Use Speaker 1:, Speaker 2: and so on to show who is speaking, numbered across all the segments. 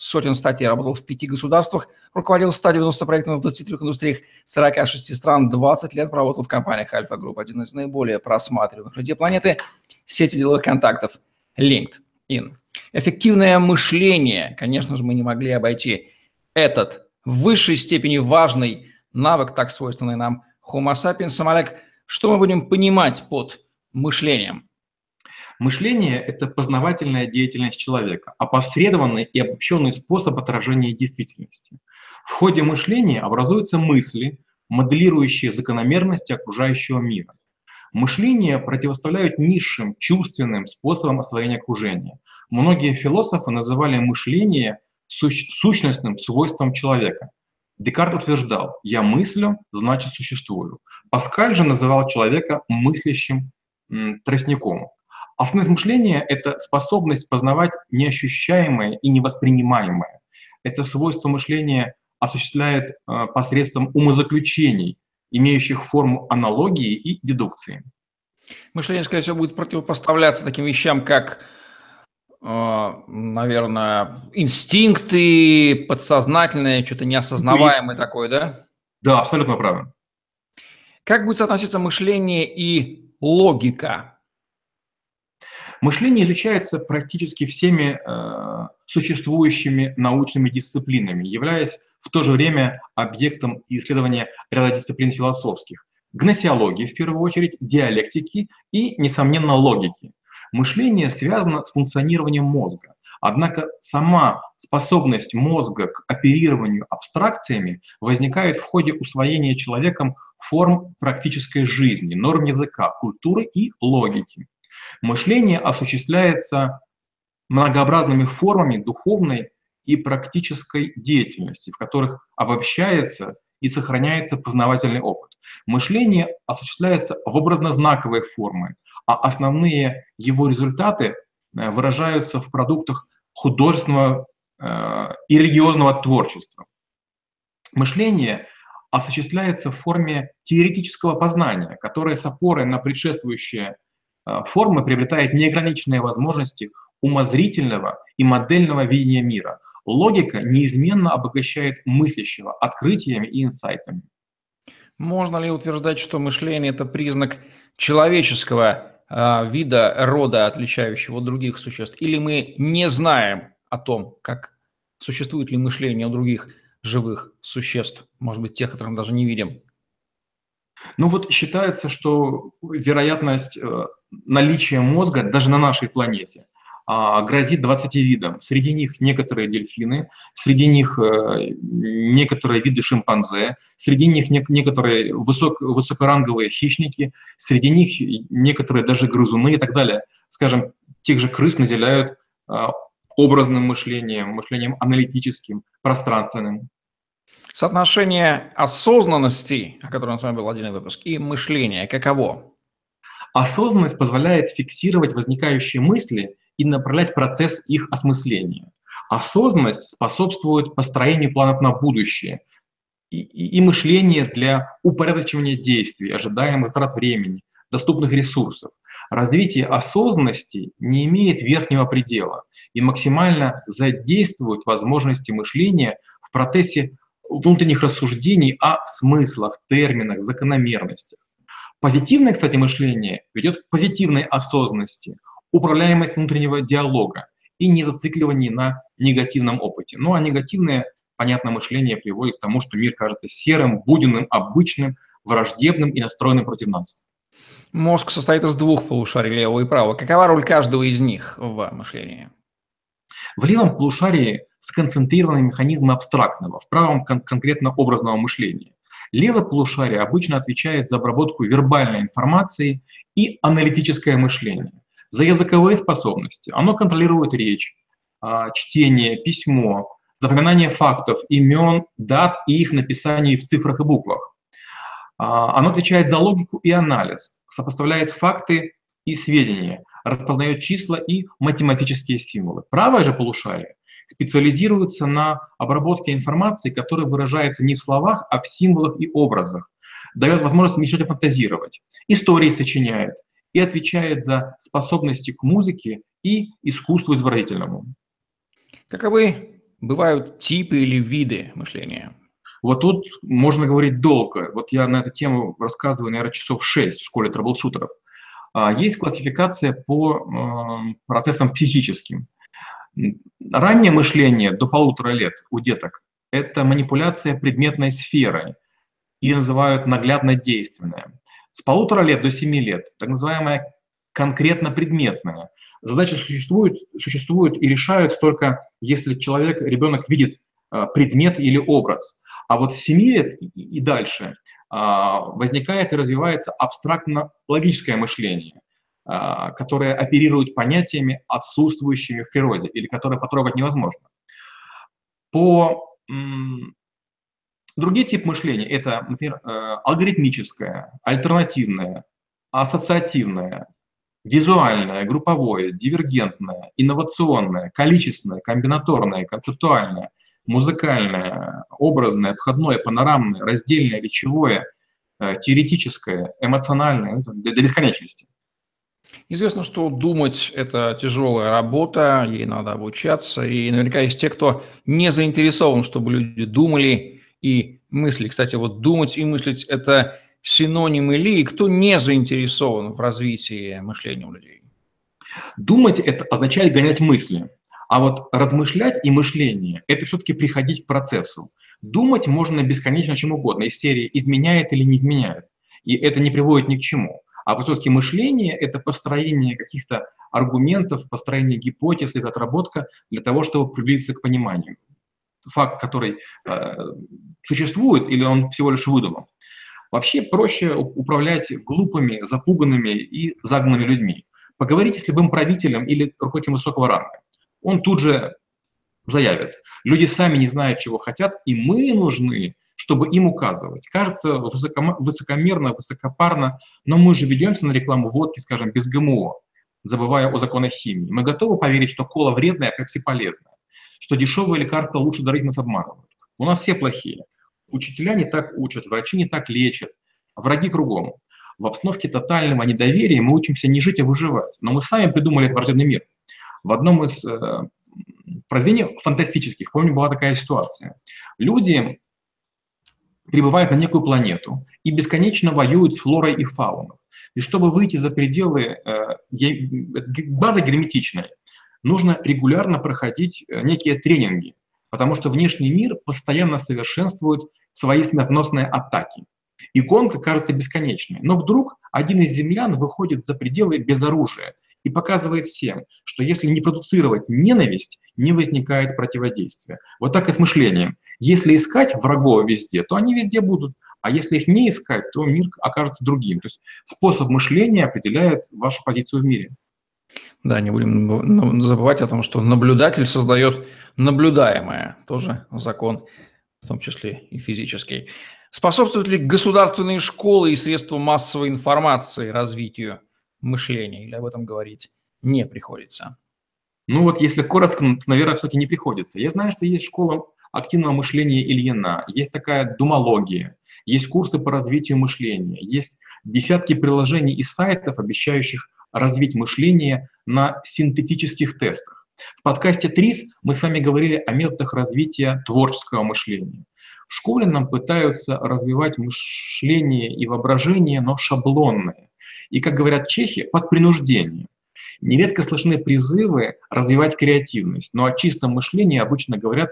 Speaker 1: сотен статей, работал в пяти государствах, руководил 190 проектами в 23 индустриях 46 стран, 20 лет проработал в компаниях Альфа Групп, один из наиболее просматриваемых людей планеты, сети деловых контактов LinkedIn. Эффективное мышление, конечно же, мы не могли обойти этот в высшей степени важный навык, так свойственный нам Homo sapiens. Олег, что мы будем понимать под мышлением?
Speaker 2: Мышление – это познавательная деятельность человека, опосредованный и обобщенный способ отражения действительности. В ходе мышления образуются мысли, моделирующие закономерности окружающего мира. Мышление противоставляют низшим чувственным способам освоения окружения. Многие философы называли мышление сущностным свойством человека. Декарт утверждал «я мыслю, значит существую». Паскаль же называл человека мыслящим тростником. Основное мышление — это способность познавать неощущаемое и невоспринимаемое. Это свойство мышления осуществляет э, посредством умозаключений, имеющих форму аналогии и дедукции.
Speaker 1: Мышление, скорее всего, будет противопоставляться таким вещам, как, э, наверное, инстинкты, подсознательное, что-то неосознаваемое такое, да?
Speaker 2: Да, абсолютно правильно.
Speaker 1: Как будет соотноситься мышление и логика?
Speaker 2: Мышление изучается практически всеми э, существующими научными дисциплинами, являясь в то же время объектом исследования ряда дисциплин философских. Гносеологии, в первую очередь, диалектики и, несомненно, логики. Мышление связано с функционированием мозга. Однако сама способность мозга к оперированию абстракциями возникает в ходе усвоения человеком форм практической жизни, норм языка, культуры и логики. Мышление осуществляется многообразными формами духовной и практической деятельности, в которых обобщается и сохраняется познавательный опыт. Мышление осуществляется в образно-знаковой форме, а основные его результаты э, выражаются в продуктах художественного э, и религиозного творчества. Мышление осуществляется в форме теоретического познания, которое с опорой на предшествующее Э, формы приобретает неограниченные возможности умозрительного и модельного видения мира. Логика неизменно обогащает мыслящего открытиями и инсайтами.
Speaker 1: Можно ли утверждать, что мышление – это признак человеческого э, вида, рода, отличающего от других существ? Или мы не знаем о том, как существует ли мышление у других живых существ, может быть, тех, которых мы даже не видим?
Speaker 2: Ну вот считается, что вероятность наличия мозга даже на нашей планете а, грозит 20 видам. Среди них некоторые дельфины, среди них э, некоторые виды шимпанзе, среди них некоторые высок, высокоранговые хищники, среди них некоторые даже грызуны и так далее. Скажем, тех же крыс наделяют а, образным мышлением, мышлением аналитическим, пространственным.
Speaker 1: Соотношение осознанности, о котором с вами был отдельный выпуск, и мышления, каково?
Speaker 2: Осознанность позволяет фиксировать возникающие мысли и направлять процесс их осмысления. Осознанность способствует построению планов на будущее и, и, и мышление для упорядочивания действий, ожидаемых трат времени, доступных ресурсов. Развитие осознанности не имеет верхнего предела и максимально задействует возможности мышления в процессе внутренних рассуждений о смыслах, терминах, закономерностях. Позитивное, кстати, мышление ведет к позитивной осознанности, управляемости внутреннего диалога и недоцикливании на негативном опыте. Ну а негативное, понятное мышление приводит к тому, что мир кажется серым, буденным, обычным, враждебным и настроенным против нас.
Speaker 1: Мозг состоит из двух полушарий, левого и правого. Какова роль каждого из них в мышлении?
Speaker 2: В левом полушарии сконцентрированы механизмы абстрактного, в правом кон- конкретно образного мышления. Левое полушарие обычно отвечает за обработку вербальной информации и аналитическое мышление. За языковые способности оно контролирует речь, а, чтение, письмо, запоминание фактов, имен, дат и их написание в цифрах и буквах. А, оно отвечает за логику и анализ, сопоставляет факты и сведения, распознает числа и математические символы. Правое же полушарие специализируется на обработке информации, которая выражается не в словах, а в символах и образах, дает возможность мечтать и фантазировать, истории сочиняет и отвечает за способности к музыке и искусству изобразительному.
Speaker 1: Каковы бывают типы или виды мышления?
Speaker 2: Вот тут можно говорить долго. Вот я на эту тему рассказываю, наверное, часов шесть в школе трэблшутеров. А, есть классификация по процессам психическим. Раннее мышление до полутора лет у деток – это манипуляция предметной сферой, или называют наглядно-действенная. С полутора лет до семи лет так называемая конкретно предметная. Задачи существуют, существуют и решаются только если человек, ребенок видит а, предмет или образ. А вот с 7 лет и дальше а, возникает и развивается абстрактно-логическое мышление, а, которое оперирует понятиями, отсутствующими в природе, или которое потрогать невозможно. По Другие типы мышления – это, например, э, алгоритмическое, альтернативное, ассоциативное, визуальное, групповое, дивергентное, инновационное, количественное, комбинаторное, концептуальное, музыкальное, образное, обходное, панорамное, раздельное, речевое, э, теоретическое, эмоциональное, ну, до бесконечности.
Speaker 1: Известно, что думать – это тяжелая работа, ей надо обучаться, и наверняка есть те, кто не заинтересован, чтобы люди думали и мысли. Кстати, вот думать и мыслить – это синонимы ли, и кто не заинтересован в развитии мышления у людей?
Speaker 2: Думать – это означает гонять мысли. А вот размышлять и мышление – это все-таки приходить к процессу. Думать можно бесконечно чем угодно, из серии «изменяет или не изменяет». И это не приводит ни к чему. А все-таки мышление – это построение каких-то аргументов, построение гипотез, это отработка для того, чтобы приблизиться к пониманию. Факт, который э, существует, или он всего лишь выдуман. Вообще проще управлять глупыми, запуганными и загнанными людьми. Поговорите с любым правителем или руководителем высокого ранга. Он тут же заявит. Люди сами не знают, чего хотят, и мы нужны, чтобы им указывать. Кажется высокомерно, высокопарно, но мы же ведемся на рекламу водки, скажем, без ГМО, забывая о законах химии. Мы готовы поверить, что кола вредная, а пепси полезная, что дешевые лекарства лучше дарить нас обманывают. У нас все плохие. Учителя не так учат, врачи не так лечат, враги кругом. В обстановке тотального недоверия мы учимся не жить, а выживать. Но мы сами придумали этот враждебный мир. В одном из э, произведений фантастических, помню, была такая ситуация. Люди прибывают на некую планету и бесконечно воюют с флорой и фауной. И чтобы выйти за пределы э, базы герметичной, нужно регулярно проходить э, некие тренинги, потому что внешний мир постоянно совершенствует свои смертоносные атаки. И гонка кажется бесконечной. Но вдруг один из землян выходит за пределы без оружия и показывает всем, что если не продуцировать ненависть, не возникает противодействия. Вот так и с мышлением. Если искать врагов везде, то они везде будут. А если их не искать, то мир окажется другим. То есть способ мышления определяет вашу позицию в мире.
Speaker 1: Да, не будем забывать о том, что наблюдатель создает наблюдаемое, тоже закон, в том числе и физический. Способствуют ли государственные школы и средства массовой информации развитию мышления, или об этом говорить не приходится?
Speaker 2: Ну вот если коротко, то, наверное, все-таки не приходится. Я знаю, что есть школа активного мышления Ильина, есть такая думология, есть курсы по развитию мышления, есть десятки приложений и сайтов, обещающих развить мышление на синтетических тестах. В подкасте ТРИС мы с вами говорили о методах развития творческого мышления. В школе нам пытаются развивать мышление и воображение, но шаблонное. И, как говорят чехи, под принуждением. Нередко слышны призывы развивать креативность, но о чистом мышлении обычно говорят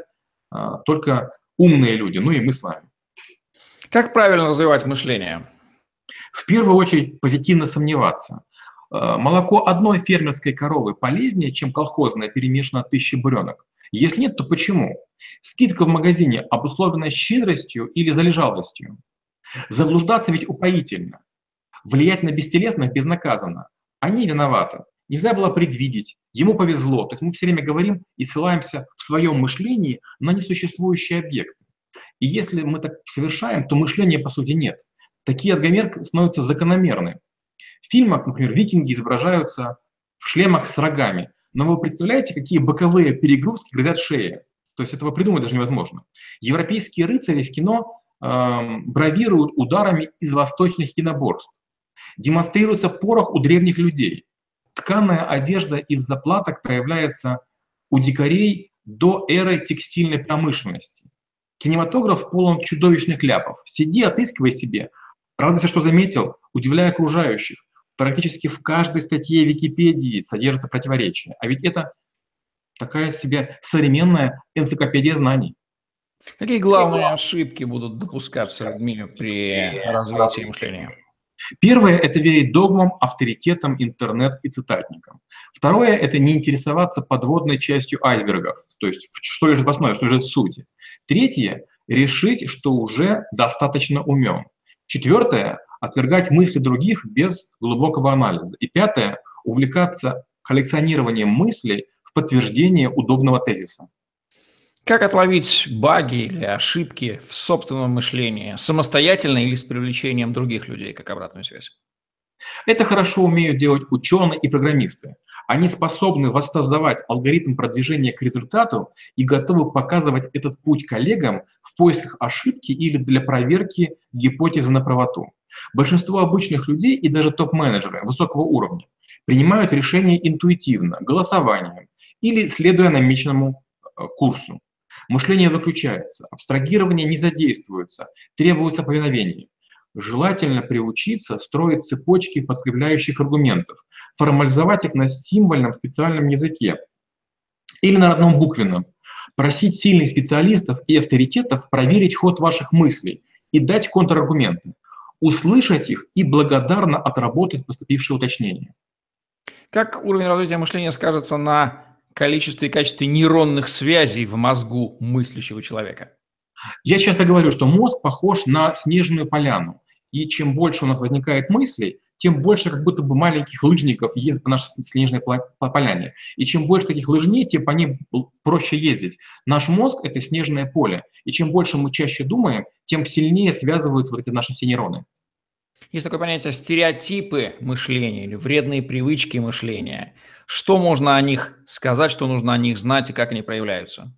Speaker 2: а, только умные люди, ну и мы с вами.
Speaker 1: Как правильно развивать мышление?
Speaker 2: В первую очередь позитивно сомневаться. А, молоко одной фермерской коровы полезнее, чем колхозное перемешано тысячи буренок. Если нет, то почему? Скидка в магазине обусловлена щедростью или залежалостью? Заблуждаться ведь упоительно. Влиять на бестелесных безнаказанно. Они виноваты. нельзя было предвидеть, ему повезло. То есть мы все время говорим и ссылаемся в своем мышлении на несуществующие объекты. И если мы так совершаем, то мышления по сути нет. Такие отгомерки становятся закономерны. В фильмах, например, викинги изображаются в шлемах с рогами. Но вы представляете, какие боковые перегрузки грозят шее? То есть этого придумать даже невозможно. Европейские рыцари в кино э, бравируют ударами из восточных киноборств. Демонстрируется порох у древних людей. Тканая одежда из заплаток появляется у дикарей до эры текстильной промышленности. Кинематограф полон чудовищных ляпов. Сиди, отыскивай себе. Радуйся, что заметил, удивляя окружающих. Практически в каждой статье Википедии содержится противоречие. А ведь это такая себе современная энциклопедия знаний.
Speaker 1: Какие главные ошибки будут допускаться людьми при развитии мышления?
Speaker 2: Первое – это верить догмам, авторитетам, интернет и цитатникам. Второе – это не интересоваться подводной частью айсбергов, то есть что лежит в основе, что лежит в сути. Третье – решить, что уже достаточно умен. Четвертое – отвергать мысли других без глубокого анализа. И пятое – увлекаться коллекционированием мыслей в подтверждение удобного тезиса.
Speaker 1: Как отловить баги или ошибки в собственном мышлении, самостоятельно или с привлечением других людей, как обратную связь?
Speaker 2: Это хорошо умеют делать ученые и программисты. Они способны воссоздавать алгоритм продвижения к результату и готовы показывать этот путь коллегам в поисках ошибки или для проверки гипотезы на правоту. Большинство обычных людей и даже топ-менеджеры высокого уровня принимают решения интуитивно, голосованием или следуя намеченному э, курсу. Мышление выключается, абстрагирование не задействуется, требуется повиновение. Желательно приучиться строить цепочки подкрепляющих аргументов, формализовать их на символьном специальном языке или на родном буквенном, просить сильных специалистов и авторитетов проверить ход ваших мыслей и дать контраргументы, услышать их и благодарно отработать поступившие уточнения.
Speaker 1: Как уровень развития мышления скажется на количестве и качестве нейронных связей в мозгу мыслящего человека?
Speaker 2: Я часто говорю, что мозг похож на снежную поляну. И чем больше у нас возникает мыслей, тем больше как будто бы маленьких лыжников ездит по нашей снежной поляне. И чем больше таких лыжней, тем по ним проще ездить. Наш мозг — это снежное поле. И чем больше мы чаще думаем, тем сильнее связываются вот эти наши все нейроны.
Speaker 1: Есть такое понятие стереотипы мышления или вредные привычки мышления. Что можно о них сказать, что нужно о них знать и как они проявляются?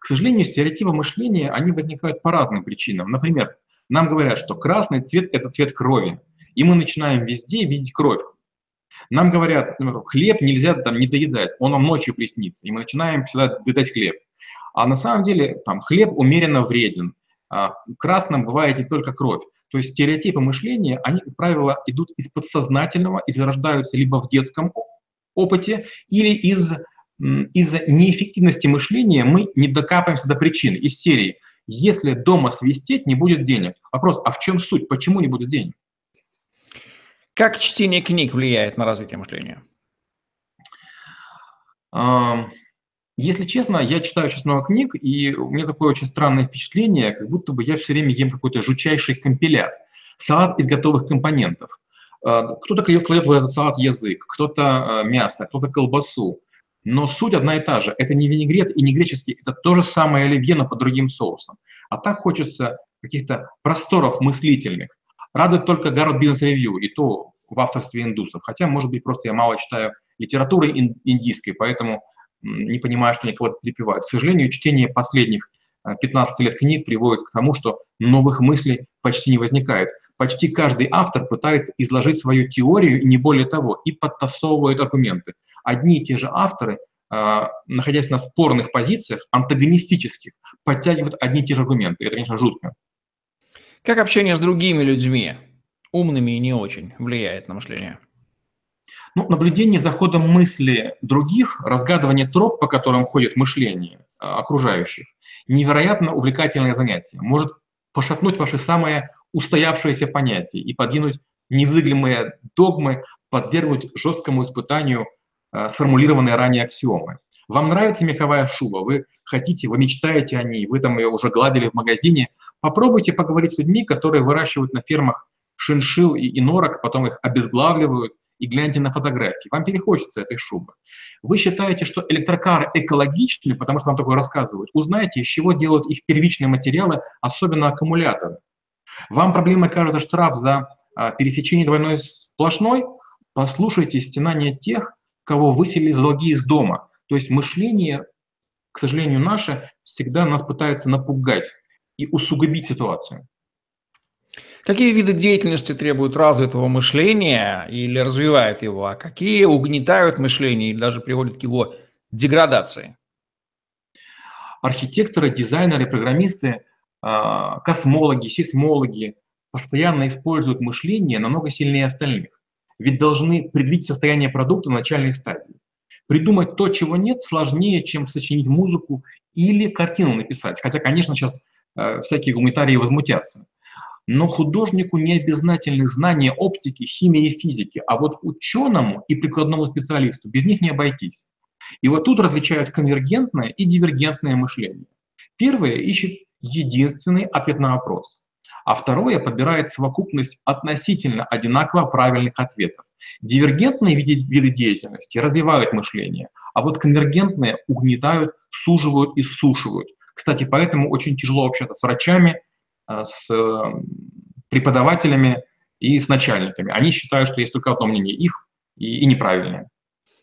Speaker 2: К сожалению, стереотипы мышления, они возникают по разным причинам. Например, нам говорят, что красный цвет – это цвет крови, и мы начинаем везде видеть кровь. Нам говорят, например, хлеб нельзя там не доедать, он нам ночью приснится, и мы начинаем всегда доедать хлеб. А на самом деле там хлеб умеренно вреден. А красным бывает не только кровь. То есть стереотипы мышления, они, как правило, идут из подсознательного и зарождаются либо в детском опыте, или из, из-за неэффективности мышления мы не докапаемся до причин. Из серии «Если дома свистеть, не будет денег». Вопрос, а в чем суть? Почему не будет денег?
Speaker 1: Как чтение книг влияет на развитие мышления?
Speaker 2: Если честно, я читаю сейчас много книг, и у меня такое очень странное впечатление, как будто бы я все время ем какой-то жутчайший компилят. Салат из готовых компонентов. А, кто-то кладет в этот салат язык, кто-то а, мясо, кто-то колбасу. Но суть одна и та же. Это не винегрет и не греческий, это то же самое оливье, но под другим соусом. А так хочется каких-то просторов мыслительных. Радует только Гарвард Бизнес Ревью, и то в авторстве индусов. Хотя, может быть, просто я мало читаю литературы индийской, поэтому не понимая, что они кого-то перепевают. К сожалению, чтение последних 15 э, лет книг приводит к тому, что новых мыслей почти не возникает. Почти каждый автор пытается изложить свою теорию, не более того, и подтасовывает аргументы. Одни и те же авторы, э, находясь на спорных позициях, антагонистических, подтягивают одни и те же аргументы. Это, конечно, жутко.
Speaker 1: Как общение с другими людьми, умными и не очень, влияет на мышление?
Speaker 2: Ну, наблюдение за ходом мысли других, разгадывание троп, по которым ходит мышление а, окружающих, невероятно увлекательное занятие. Может пошатнуть ваши самые устоявшиеся понятия и подвинуть незыглимые догмы, подвергнуть жесткому испытанию э, сформулированные ранее аксиомы. Вам нравится меховая шуба, вы хотите, вы мечтаете о ней, вы там ее уже гладили в магазине. Попробуйте поговорить с людьми, которые выращивают на фермах шиншил и, норок, потом их обезглавливают и гляньте на фотографии. Вам перехочется этой шубы. Вы считаете, что электрокары экологичны, потому что вам такое рассказывают. Узнайте, из чего делают их первичные материалы, особенно аккумуляторы. Вам проблемой кажется штраф за а, пересечение двойной сплошной? Послушайте стенания тех, кого выселили за долги из дома. То есть мышление, к сожалению, наше всегда нас пытается напугать и усугубить ситуацию.
Speaker 1: Какие виды деятельности требуют развитого мышления или развивают его, а какие угнетают мышление или даже приводят к его деградации?
Speaker 2: Архитекторы, дизайнеры, программисты, а, космологи, сейсмологи постоянно используют мышление намного сильнее остальных. Ведь должны предвидеть состояние продукта в начальной стадии. Придумать то, чего нет, сложнее, чем сочинить музыку или картину написать. Хотя, конечно, сейчас э, всякие гуманитарии возмутятся. Но художнику не обязательны знания оптики, химии и физики, а вот ученому и прикладному специалисту без них не обойтись. И вот тут различают конвергентное и дивергентное мышление. Первое ищет единственный ответ на вопрос, а второе подбирает совокупность относительно одинаково правильных ответов. Дивергентные виды, деятельности развивают мышление, а вот конвергентные угнетают, суживают и сушивают. Кстати, поэтому очень тяжело общаться с врачами, с э, преподавателями и с начальниками. Они считают, что есть только одно мнение их и, и неправильное.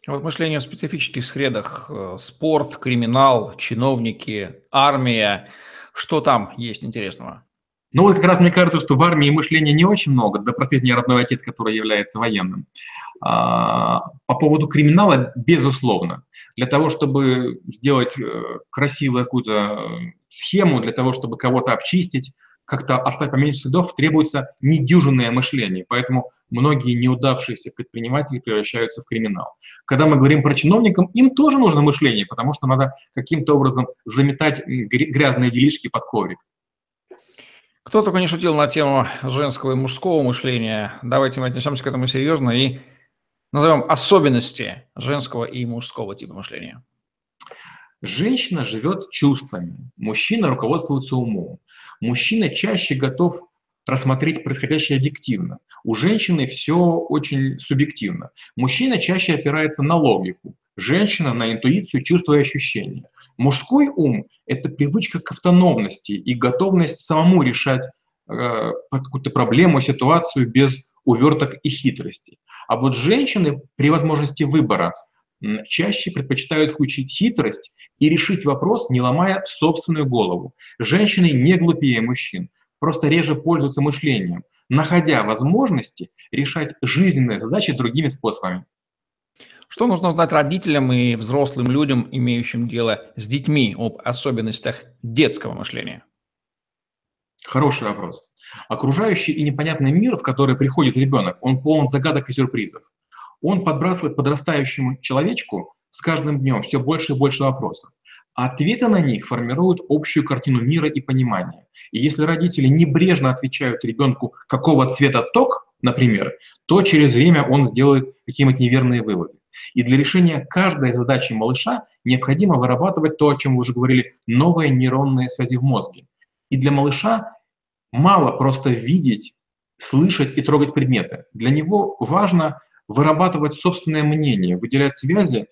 Speaker 1: Вот мышление в специфических средах, э, спорт, криминал, чиновники, армия, что там есть интересного?
Speaker 2: Ну вот как раз мне кажется, что в армии мышления не очень много, да простит меня родной отец, который является военным. А, по поводу криминала, безусловно. Для того, чтобы сделать красивую какую-то схему, для того, чтобы кого-то обчистить, как-то оставить поменьше следов, требуется недюжинное мышление. Поэтому многие неудавшиеся предприниматели превращаются в криминал. Когда мы говорим про чиновников, им тоже нужно мышление, потому что надо каким-то образом заметать грязные делишки под коврик.
Speaker 1: Кто только не шутил на тему женского и мужского мышления. Давайте мы отнесемся к этому серьезно и назовем особенности женского и мужского типа мышления.
Speaker 2: Женщина живет чувствами, мужчина руководствуется умом. Мужчина чаще готов рассмотреть происходящее объективно. У женщины все очень субъективно. Мужчина чаще опирается на логику, женщина на интуицию, чувства и ощущения. Мужской ум – это привычка к автономности и готовность самому решать э, какую-то проблему, ситуацию без уверток и хитрости. А вот женщины при возможности выбора чаще предпочитают включить хитрость и решить вопрос, не ломая собственную голову. Женщины не глупее мужчин, просто реже пользуются мышлением, находя возможности решать жизненные задачи другими способами.
Speaker 1: Что нужно знать родителям и взрослым людям, имеющим дело с детьми, об особенностях детского мышления?
Speaker 2: Хороший вопрос. Окружающий и непонятный мир, в который приходит ребенок, он полон загадок и сюрпризов он подбрасывает подрастающему человечку с каждым днем все больше и больше вопросов. Ответы на них формируют общую картину мира и понимания. И если родители небрежно отвечают ребенку, какого цвета ток, например, то через время он сделает какие-нибудь неверные выводы. И для решения каждой задачи малыша необходимо вырабатывать то, о чем вы уже говорили, новые нейронные связи в мозге. И для малыша мало просто видеть, слышать и трогать предметы. Для него важно вырабатывать собственное мнение, выделять связи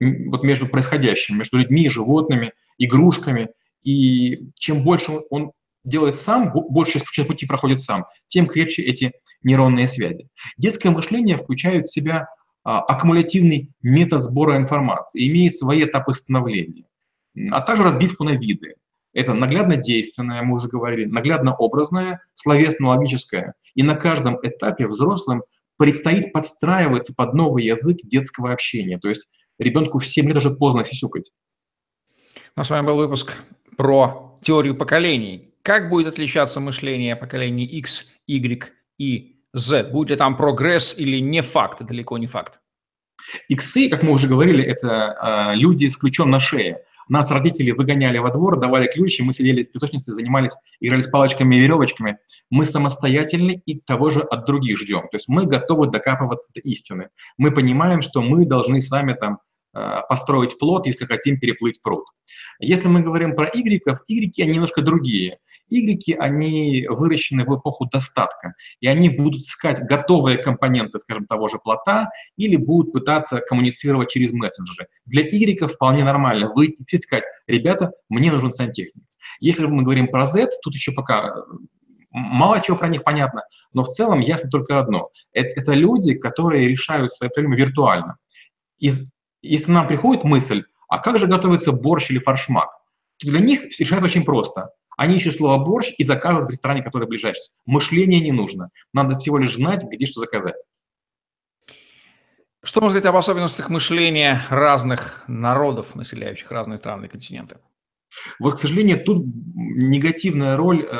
Speaker 2: вот между происходящим, между людьми, животными, игрушками. И чем больше он делает сам, больше пути проходит сам, тем крепче эти нейронные связи. Детское мышление включает в себя а, аккумулятивный метод сбора информации, имеет свои этапы становления, а также разбивку на виды. Это наглядно-действенное, мы уже говорили, наглядно-образное, словесно-логическое. И на каждом этапе взрослым предстоит подстраиваться под новый язык детского общения. То есть ребенку в 7 лет уже поздно сисюкать.
Speaker 1: Ну, с вами был выпуск про теорию поколений. Как будет отличаться мышление поколений X, Y и Z? Будет ли там прогресс или не факт? Это далеко не факт.
Speaker 2: Иксы, как мы уже говорили, это э, люди с ключом на шее. Нас родители выгоняли во двор, давали ключи, мы сидели в песочнице, занимались, играли с палочками и веревочками. Мы самостоятельны и того же от других ждем. То есть мы готовы докапываться до истины. Мы понимаем, что мы должны сами там построить плод, если хотим переплыть пруд. Если мы говорим про игреков, игреки, они немножко другие. Игреки, они выращены в эпоху достатка, и они будут искать готовые компоненты, скажем, того же плота, или будут пытаться коммуницировать через мессенджеры. Для игреков вполне нормально выйти и сказать, ребята, мне нужен сантехник. Если мы говорим про Z, тут еще пока мало чего про них понятно, но в целом ясно только одно. Это, это люди, которые решают свои проблемы виртуально. Из если нам приходит мысль, а как же готовится борщ или фаршмак, то для них решается очень просто. Они ищут слово «борщ» и заказывают в ресторане, который ближайший. Мышление не нужно. Надо всего лишь знать, где что заказать.
Speaker 1: Что можно сказать об особенностях мышления разных народов, населяющих разные страны и континенты?
Speaker 2: Вот, к сожалению, тут негативная роль, э,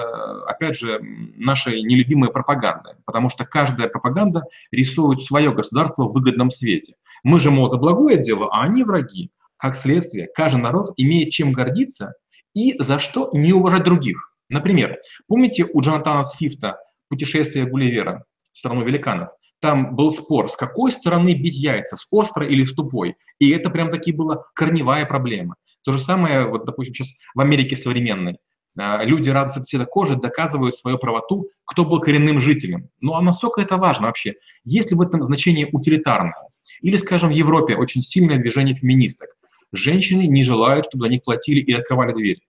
Speaker 2: опять же, нашей нелюбимой пропаганды, потому что каждая пропаганда рисует свое государство в выгодном свете. Мы же, мол, за благое дело, а они враги. Как следствие, каждый народ имеет чем гордиться и за что не уважать других. Например, помните у Джонатана Свифта «Путешествие Гулливера» в страну великанов? Там был спор, с какой стороны бить яйца, с острой или с тупой. И это прям таки была корневая проблема. То же самое, вот, допустим, сейчас в Америке современной. А, люди радуются цвета кожи, доказывают свою правоту, кто был коренным жителем. Ну а насколько это важно вообще? Есть ли в этом значение утилитарное? Или, скажем, в Европе очень сильное движение феминисток. Женщины не желают, чтобы за них платили и открывали дверь.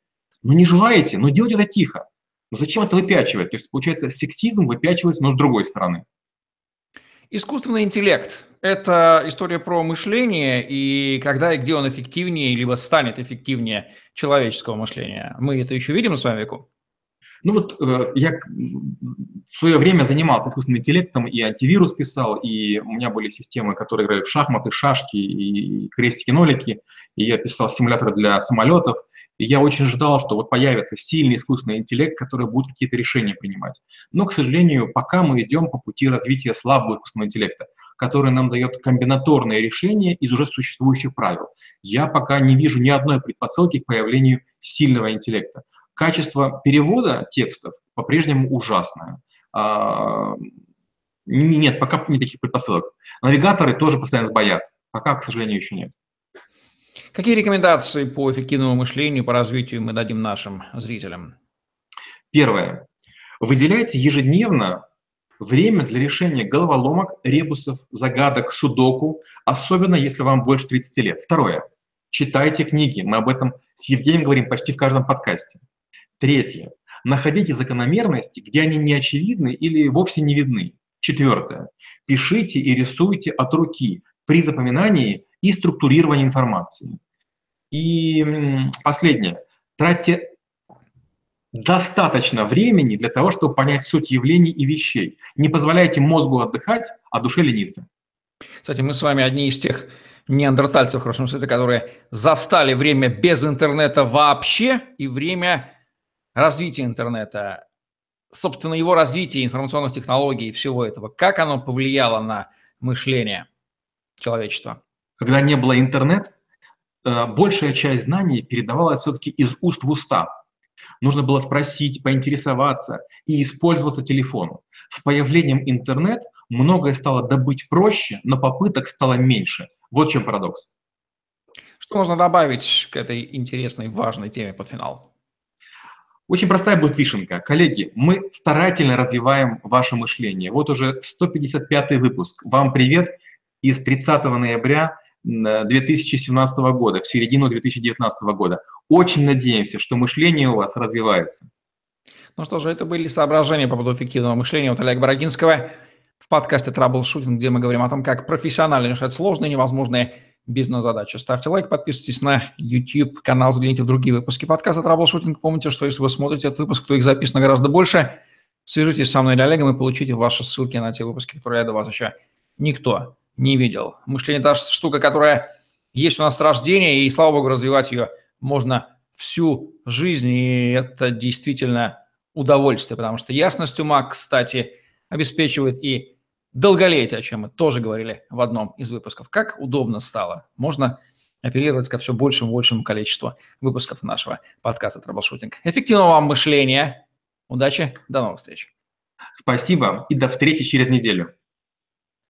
Speaker 2: Ну не желаете, но делайте это тихо. Но зачем это выпячивать? То есть, получается, сексизм выпячивается, но с другой стороны.
Speaker 1: Искусственный интеллект – это история про мышление и когда и где он эффективнее, либо станет эффективнее человеческого мышления. Мы это еще видим на своем веку?
Speaker 2: Ну вот э, я в свое время занимался искусственным интеллектом, и антивирус писал, и у меня были системы, которые играли в шахматы, шашки и крестики-нолики, и я писал симуляторы для самолетов, и я очень ждал, что вот появится сильный искусственный интеллект, который будет какие-то решения принимать. Но, к сожалению, пока мы идем по пути развития слабого искусственного интеллекта, который нам дает комбинаторные решения из уже существующих правил. Я пока не вижу ни одной предпосылки к появлению сильного интеллекта. Качество перевода текстов по-прежнему ужасное. А, нет, пока нет таких предпосылок. Навигаторы тоже постоянно сбоят. Пока, к сожалению, еще нет.
Speaker 1: Какие рекомендации по эффективному мышлению, по развитию мы дадим нашим зрителям?
Speaker 2: Первое. Выделяйте ежедневно время для решения головоломок, ребусов, загадок, судоку, особенно если вам больше 30 лет. Второе. Читайте книги. Мы об этом с Евгением говорим почти в каждом подкасте. Третье. Находите закономерности, где они не очевидны или вовсе не видны. Четвертое. Пишите и рисуйте от руки при запоминании и структурировании информации. И последнее. Тратьте достаточно времени для того, чтобы понять суть явлений и вещей. Не позволяйте мозгу отдыхать, а душе лениться.
Speaker 1: Кстати, мы с вами одни из тех неандертальцев, в хорошем смысле, которые застали время без интернета вообще и время развития интернета, собственно, его развитие информационных технологий и всего этого, как оно повлияло на мышление человечества?
Speaker 2: Когда не было интернета, э, большая часть знаний передавалась все-таки из уст в уста. Нужно было спросить, поинтересоваться и использоваться телефоном. С появлением интернета многое стало добыть проще, но попыток стало меньше. Вот в чем парадокс.
Speaker 1: Что можно добавить к этой интересной, важной теме под финал?
Speaker 2: Очень простая будет вишенка. Коллеги, мы старательно развиваем ваше мышление. Вот уже 155 выпуск. Вам привет из 30 ноября 2017 года, в середину 2019 года. Очень надеемся, что мышление у вас развивается.
Speaker 1: Ну что же, это были соображения по поводу эффективного мышления от Олега Брагинского в подкасте «Траблшутинг», где мы говорим о том, как профессионально решать сложные, невозможные бизнес-задачи. Ставьте лайк, подписывайтесь на YouTube-канал, загляните в другие выпуски подкаста «Траблшутинг». Помните, что если вы смотрите этот выпуск, то их записано гораздо больше. Свяжитесь со мной или Олегом и получите ваши ссылки на те выпуски, которые я до вас еще никто не видел. Мышление – это штука, которая есть у нас с рождения, и, слава богу, развивать ее можно всю жизнь, и это действительно удовольствие, потому что ясность ума, кстати, обеспечивает и долголетие, о чем мы тоже говорили в одном из выпусков. Как удобно стало. Можно апеллировать ко все большему и большему количеству выпусков нашего подкаста «Траблшутинг». Эффективного вам мышления. Удачи. До новых встреч.
Speaker 2: Спасибо и до встречи через неделю.